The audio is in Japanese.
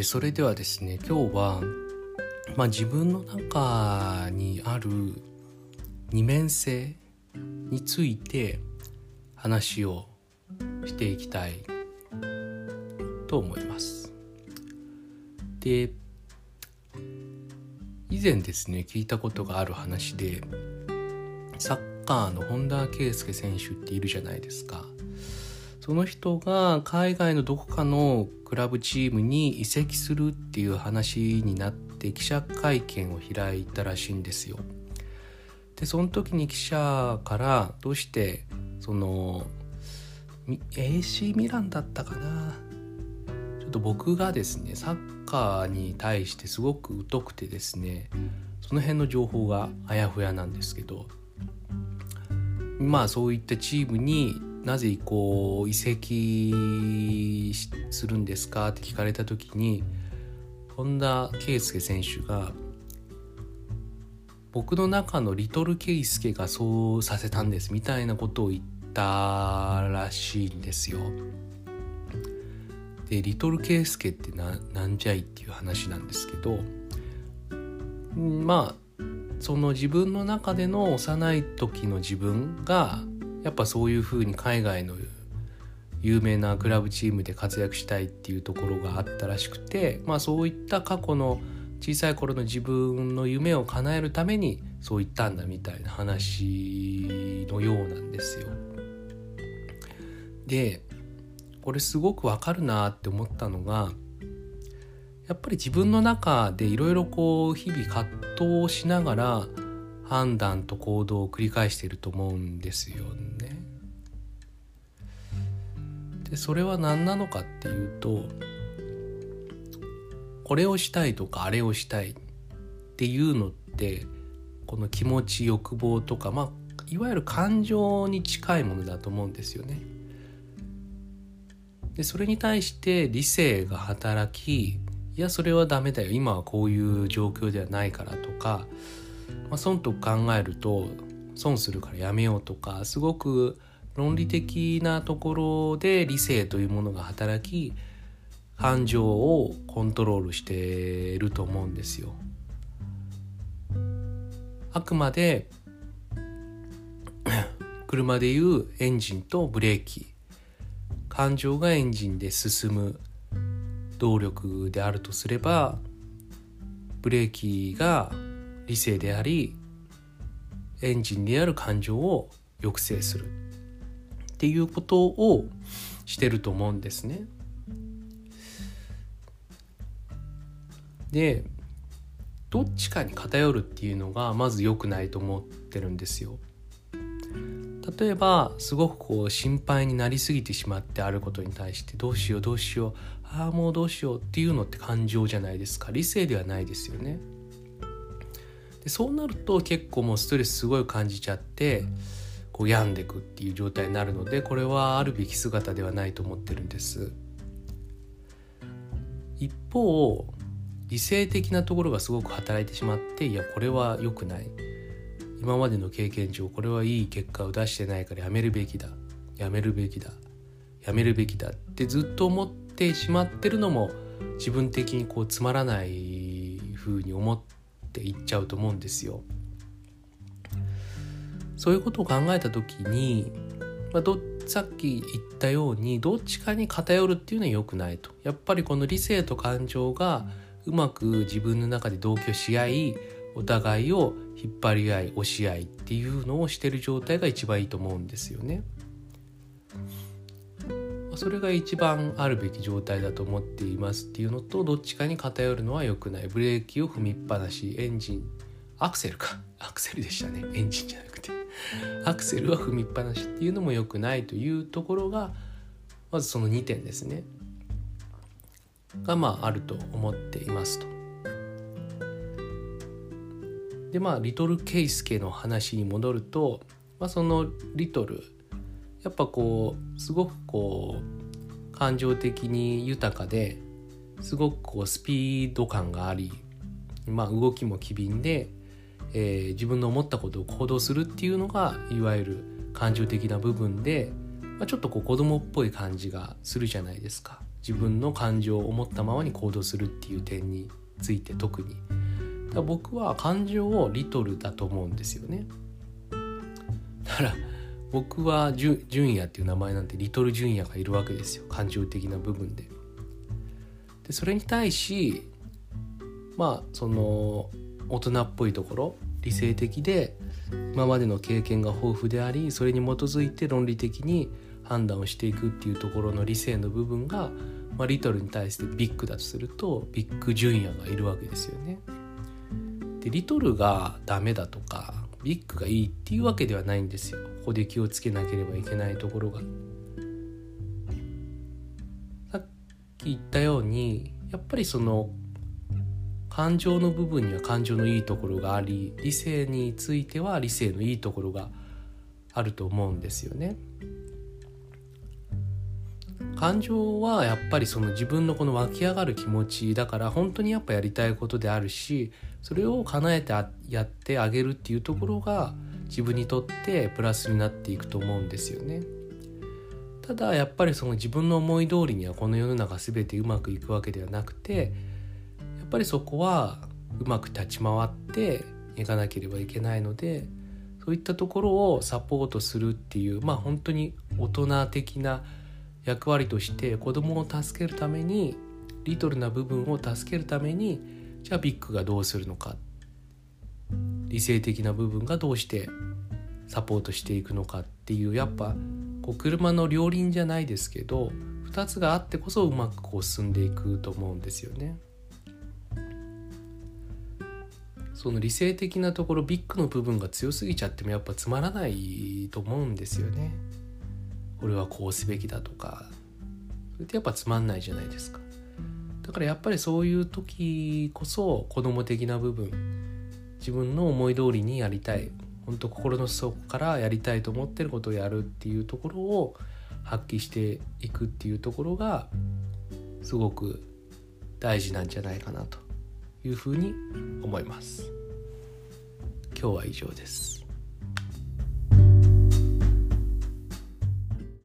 えー、それではですね今日は、まあ、自分の中にある二面性について話をしていきたいと思います。で以前ですね聞いたことがある話でサッカーの本田圭佑選手っているじゃないですか。その人が海外のどこかのクラブチームに移籍するっていう話になって記者会見を開いたらしいんですよ。でその時に記者からどうしてその AC ミランだったかな？ちょっと僕がですねサッカーに対してすごく疎くてですねその辺の情報があやふやなんですけどまあそういったチームになぜこう移籍するんですか？って聞かれた時に本田圭佑選手が僕の中のリトル圭佑がそうさせたんですみたいなことを言ったらしいんですよ。でリトル圭佑ってなんじゃいっていう話なんですけどまあその自分の中での幼い時の自分がやっぱそういうふうに海外の有名なクラブチームで活躍したいっていうところがあったらしくてまあそういった過去の小さい頃の自分の夢を叶えるためにそう言ったんだみたいな話のようなんですよ。でこれすごくわかるなって思ったのがやっぱり自分の中でいろいろこう日々葛藤をしながら判断と行動を繰り返していると思うんですよね。でそれは何なのかっていうとこれをしたいとかあれをしたいっていうのってこの気持ち欲望とかまあいわゆる感情に近いものだと思うんですよね。でそれに対して理性が働きいやそれはダメだよ今はこういう状況ではないからとかまあ、損と考えると損するからやめようとかすごく論理的なところで理性というものが働き感情をコントロールしていると思うんですよ。あくまで 車でいうエンジンとブレーキ感情がエンジンで進む動力であるとすればブレーキが理性でありエンジンである感情を抑制するっていうことをしてると思うんですね。でどっちかに偏るっていうのがまず良くないと思ってるんですよ。例えばすごくこう心配になりすぎてしまってあることに対してどうしようどうしようああもうどうしようっていうのって感情じゃないですか理性ではないですよね。でそうなると結構もうストレスすごい感じちゃってこう病んでいくっていう状態になるのでこれはあるべき姿ではないと思ってるんです。一方理性的なところがすごく働いてしまっていやこれは良くない。今までの経験上これはいい結果を出してないからやめるべきだ。やめるべきだ。やめるべきだ。ってずっと思ってしまってるのも自分的にこうつまらない風に思ってって言っちゃうと思うんですよ。そういうことを考えた時に、まあ、どさっき言ったようにどっちかに偏るっていうのは良くないと。やっぱりこの理性と感情がうまく自分の中で同居し合いお互いを引っ張り合い押し合いっていうのをしてる状態が一番いいと思うんですよね。それが一番あるべき状態だと思っていますっていうのとどっちかに偏るのは良くないブレーキを踏みっぱなしエンジンアクセルか。アクセルでしたね。エンジンじゃなくて。アクセルは踏みっぱなしっていうのも良くないというところがまずその2点ですね。がまああると思っていますと。でまあリトル・ケイスケの話に戻ると、まあ、そのリトルやっぱこうすごくこう感情的に豊かですごくこうスピード感があり、まあ、動きも機敏で、えー、自分の思ったことを行動するっていうのがいわゆる感情的な部分で、まあ、ちょっとこう子供っぽい感じがするじゃないですか。自分の感情を思ったままに行動するっていう点について特に。だ僕は感情をリトルだと思うんですよね。だから僕は純也っていう名前なんてリトル純也がいるわけですよ。感情的な部分で。でそれに対しまあその大人っぽいところ理性的で今までの経験が豊富でありそれに基づいて論理的に判断をしていくっていうところの理性の部分が、まあ、リトルに対してビッグだとするとビッグジュニアがいるわけですよね。でリトルがダメだとかビッグがいいっていうわけではないんですよ。ここで気をつけなければいけないところが。さっき言ったようにやっぱりその感情の部分には感情のいいところがあり理性については理性のいいところがあると思うんですよね。感情はやっぱりその自分のこの湧き上がる気持ちだから本当にやっぱやりたいことであるしそれを叶えてやってあげるっていうところが自分にとってプラスになっていくと思うんですよね。ただやっぱりその自分の思い通りにはこの世の中全てうまくいくわけではなくてぱりそこはうまく立ち回っていかなければいけないのでそういったところをサポートするっていうまあ本当に大人的な役割として子供を助けるためにリトルな部分を助けるためにじゃあビッグがどうするのか理性的な部分がどうしてサポートしていくのかっていうやっぱこう車の両輪じゃないですけど2つがあってこそうまくこう進んでいくと思うんですよね。その理性的なところビッグの部分が強すぎちゃってもやっぱつまらないと思うんですよね。俺はこうすべきだとか。それってやっぱつまんないじゃないですか。だからやっぱりそういう時こそ子供的な部分自分の思い通りにやりたい本当心の底からやりたいと思ってることをやるっていうところを発揮していくっていうところがすごく大事なんじゃないかなと。いうふうに思います。今日は以上です。